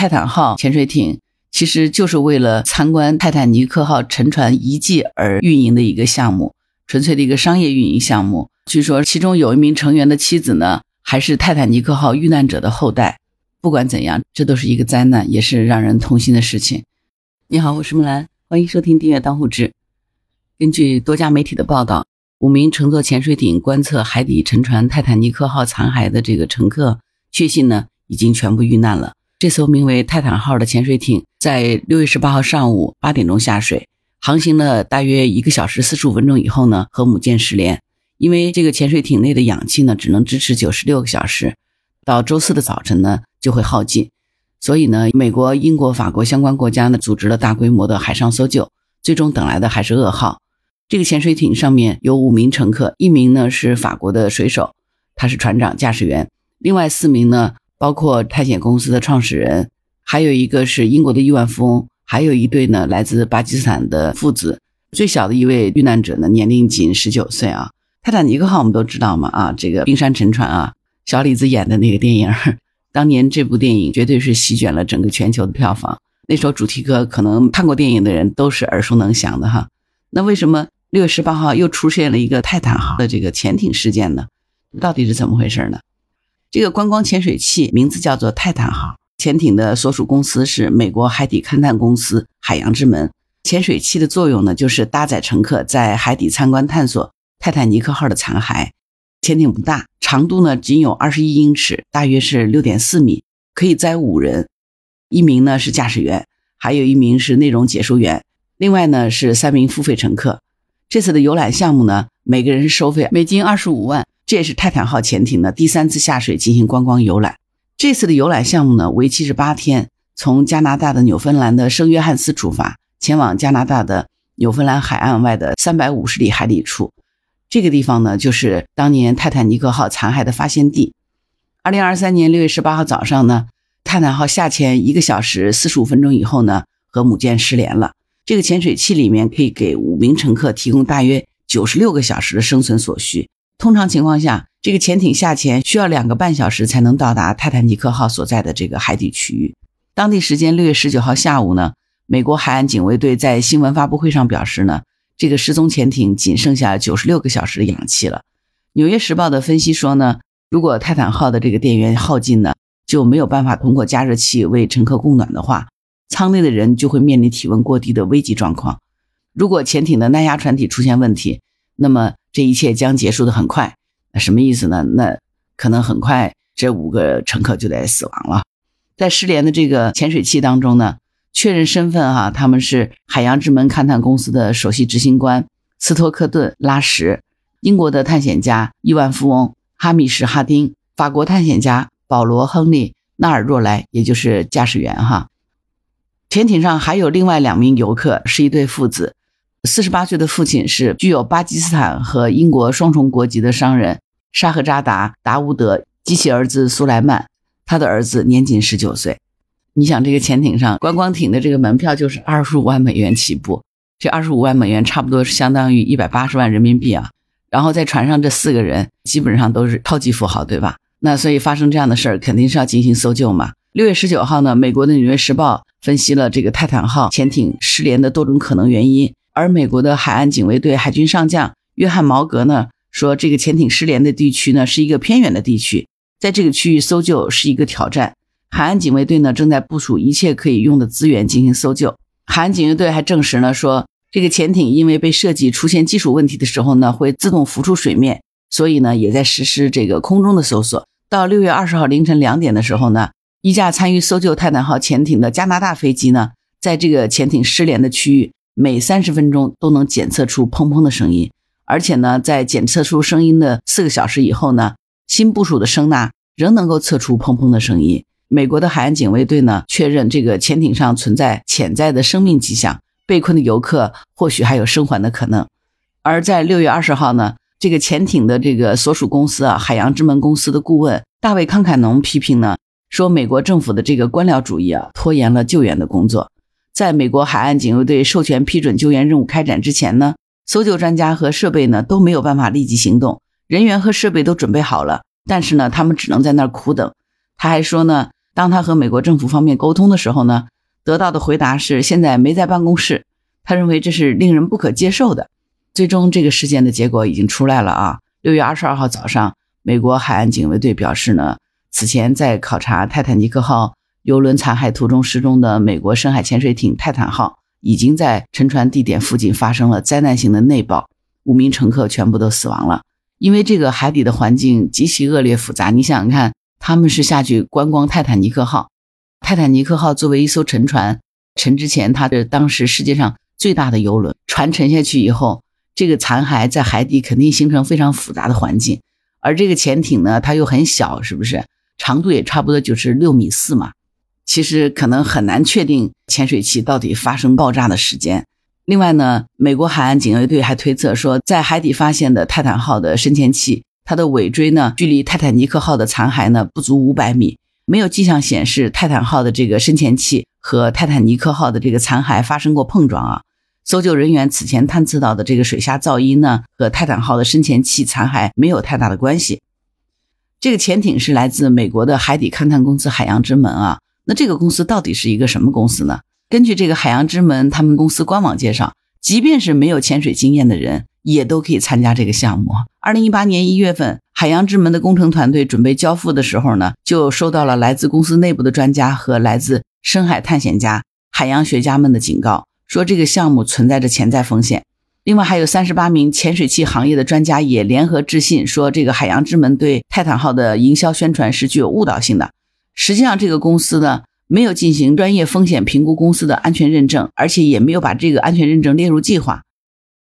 泰坦号潜水艇其实就是为了参观泰坦尼克号沉船遗迹而运营的一个项目，纯粹的一个商业运营项目。据说其中有一名成员的妻子呢，还是泰坦尼克号遇难者的后代。不管怎样，这都是一个灾难，也是让人痛心的事情。你好，我是木兰，欢迎收听订阅当户志。根据多家媒体的报道，五名乘坐潜水艇观测海底沉船泰坦尼克号残骸的这个乘客，确信呢已经全部遇难了。这艘名为泰坦号的潜水艇在六月十八号上午八点钟下水，航行了大约一个小时四十五分钟以后呢，和母舰失联。因为这个潜水艇内的氧气呢，只能支持九十六个小时，到周四的早晨呢就会耗尽。所以呢，美国、英国、法国相关国家呢组织了大规模的海上搜救，最终等来的还是噩耗。这个潜水艇上面有五名乘客，一名呢是法国的水手，他是船长、驾驶员，另外四名呢。包括探险公司的创始人，还有一个是英国的亿万富翁，还有一对呢来自巴基斯坦的父子。最小的一位遇难者呢，年龄仅十九岁啊。泰坦尼克号我们都知道嘛啊，这个冰山沉船啊，小李子演的那个电影，当年这部电影绝对是席卷了整个全球的票房。那首主题歌可能看过电影的人都是耳熟能详的哈。那为什么六月十八号又出现了一个泰坦号的这个潜艇事件呢？到底是怎么回事呢？这个观光潜水器名字叫做泰坦号，潜艇的所属公司是美国海底勘探公司海洋之门。潜水器的作用呢，就是搭载乘客在海底参观探索泰坦尼克号的残骸。潜艇不大，长度呢仅有二十一英尺，大约是六点四米，可以载五人，一名呢是驾驶员，还有一名是内容解说员，另外呢是三名付费乘客。这次的游览项目呢，每个人收费美金二十五万。这也是泰坦号潜艇的第三次下水进行观光游览。这次的游览项目呢，为期是八天，从加拿大的纽芬兰的圣约翰斯出发，前往加拿大的纽芬兰海岸外的三百五十里海里处。这个地方呢，就是当年泰坦尼克号残骸的发现地。二零二三年六月十八号早上呢，泰坦号下潜一个小时四十五分钟以后呢，和母舰失联了。这个潜水器里面可以给五名乘客提供大约九十六个小时的生存所需。通常情况下，这个潜艇下潜需要两个半小时才能到达泰坦尼克号所在的这个海底区域。当地时间六月十九号下午呢，美国海岸警卫队在新闻发布会上表示呢，这个失踪潜艇仅剩下九十六个小时的氧气了。纽约时报的分析说呢，如果泰坦号的这个电源耗尽呢，就没有办法通过加热器为乘客供暖的话，舱内的人就会面临体温过低的危急状况。如果潜艇的耐压船体出现问题，那么这一切将结束的很快，那什么意思呢？那可能很快这五个乘客就得死亡了。在失联的这个潜水器当中呢，确认身份哈，他们是海洋之门勘探公司的首席执行官斯托克顿·拉什，英国的探险家亿万富翁哈米什·哈丁，法国探险家保罗·亨利·纳尔若莱，也就是驾驶员哈。潜艇上还有另外两名游客，是一对父子。四十八岁的父亲是具有巴基斯坦和英国双重国籍的商人沙赫扎达·达乌德及其儿子苏莱曼，他的儿子年仅十九岁。你想，这个潜艇上观光艇的这个门票就是二十五万美元起步，这二十五万美元差不多是相当于一百八十万人民币啊。然后在船上这四个人基本上都是超级富豪，对吧？那所以发生这样的事儿，肯定是要进行搜救嘛。六月十九号呢，美国的《纽约时报》分析了这个泰坦号潜艇失联的多种可能原因。而美国的海岸警卫队海军上将约翰·毛格呢说，这个潜艇失联的地区呢是一个偏远的地区，在这个区域搜救是一个挑战。海岸警卫队呢正在部署一切可以用的资源进行搜救。海岸警卫队还证实呢说，这个潜艇因为被设计出现技术问题的时候呢会自动浮出水面，所以呢也在实施这个空中的搜索。到六月二十号凌晨两点的时候呢，一架参与搜救泰坦号潜艇的加拿大飞机呢在这个潜艇失联的区域。每三十分钟都能检测出砰砰的声音，而且呢，在检测出声音的四个小时以后呢，新部署的声呐仍能够测出砰砰的声音。美国的海岸警卫队呢，确认这个潜艇上存在潜在的生命迹象，被困的游客或许还有生还的可能。而在六月二十号呢，这个潜艇的这个所属公司啊，海洋之门公司的顾问大卫康凯农批评呢，说美国政府的这个官僚主义啊，拖延了救援的工作。在美国海岸警卫队授权批准救援任务开展之前呢，搜救专家和设备呢都没有办法立即行动，人员和设备都准备好了，但是呢，他们只能在那儿苦等。他还说呢，当他和美国政府方面沟通的时候呢，得到的回答是现在没在办公室。他认为这是令人不可接受的。最终，这个事件的结果已经出来了啊！六月二十二号早上，美国海岸警卫队表示呢，此前在考察泰坦尼克号游轮残骸途中失踪的美国深海潜水艇泰坦号，已经在沉船地点附近发生了灾难性的内爆，五名乘客全部都死亡了。因为这个海底的环境极其恶劣复杂，你想想看，他们是下去观光泰坦尼克号。泰坦尼克号作为一艘沉船，沉之前它是当时世界上最大的游轮。船沉下去以后，这个残骸在海底肯定形成非常复杂的环境。而这个潜艇呢，它又很小，是不是？长度也差不多就是六米四嘛。其实可能很难确定潜水器到底发生爆炸的时间。另外呢，美国海岸警卫队还推测说，在海底发现的泰坦号的深潜器，它的尾椎呢，距离泰坦尼克号的残骸呢不足五百米，没有迹象显示泰坦号的这个深潜器和泰坦尼克号的这个残骸发生过碰撞啊。搜救人员此前探测到的这个水下噪音呢，和泰坦号的深潜器残骸没有太大的关系。这个潜艇是来自美国的海底勘探公司海洋之门啊，那这个公司到底是一个什么公司呢？根据这个海洋之门他们公司官网介绍，即便是没有潜水经验的人，也都可以参加这个项目。二零一八年一月份，海洋之门的工程团队准备交付的时候呢，就收到了来自公司内部的专家和来自深海探险家、海洋学家们的警告，说这个项目存在着潜在风险。另外，还有三十八名潜水器行业的专家也联合致信，说这个海洋之门对泰坦号的营销宣传是具有误导性的。实际上，这个公司呢。没有进行专业风险评估公司的安全认证，而且也没有把这个安全认证列入计划。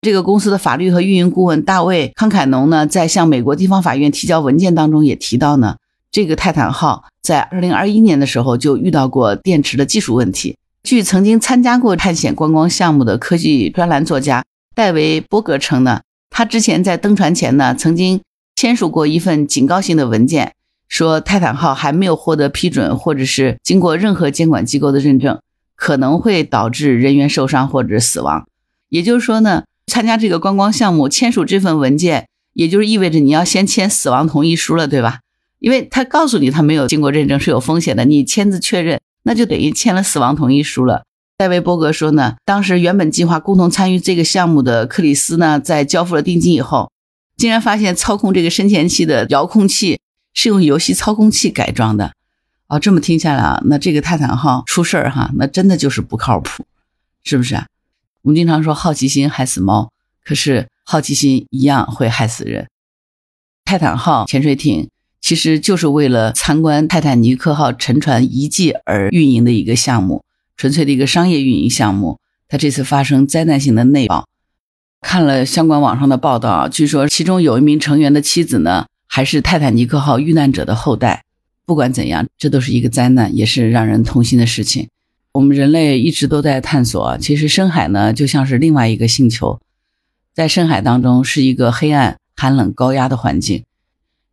这个公司的法律和运营顾问大卫康凯农呢，在向美国地方法院提交文件当中也提到呢，这个泰坦号在二零二一年的时候就遇到过电池的技术问题。据曾经参加过探险观光项目的科技专栏作家戴维波格称呢，他之前在登船前呢，曾经签署过一份警告性的文件。说泰坦号还没有获得批准，或者是经过任何监管机构的认证，可能会导致人员受伤或者死亡。也就是说呢，参加这个观光项目，签署这份文件，也就是意味着你要先签死亡同意书了，对吧？因为他告诉你他没有经过认证是有风险的，你签字确认，那就等于签了死亡同意书了。戴维波格说呢，当时原本计划共同参与这个项目的克里斯呢，在交付了定金以后，竟然发现操控这个深潜器的遥控器。是用游戏操控器改装的，哦，这么听下来啊，那这个泰坦号出事儿哈，那真的就是不靠谱，是不是？我们经常说好奇心害死猫，可是好奇心一样会害死人。泰坦号潜水艇其实就是为了参观泰坦尼克号沉船遗迹而运营的一个项目，纯粹的一个商业运营项目。它这次发生灾难性的内爆，看了相关网上的报道，据说其中有一名成员的妻子呢。还是泰坦尼克号遇难者的后代，不管怎样，这都是一个灾难，也是让人痛心的事情。我们人类一直都在探索，其实深海呢就像是另外一个星球，在深海当中是一个黑暗、寒冷、高压的环境。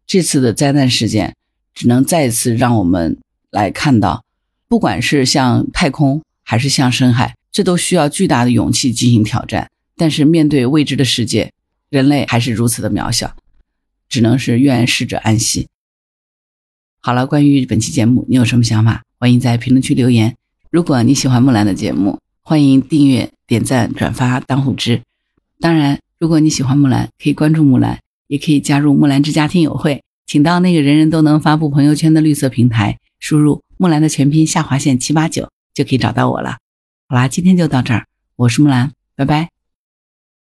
这次的灾难事件，只能再一次让我们来看到，不管是向太空还是向深海，这都需要巨大的勇气进行挑战。但是面对未知的世界，人类还是如此的渺小。只能是愿逝者安息。好了，关于本期节目，你有什么想法？欢迎在评论区留言。如果你喜欢木兰的节目，欢迎订阅、点赞、转发、当护知。当然，如果你喜欢木兰，可以关注木兰，也可以加入木兰之家听友会。请到那个人人都能发布朋友圈的绿色平台，输入木兰的全拼下划线七八九，就可以找到我了。好啦，今天就到这儿，我是木兰，拜拜。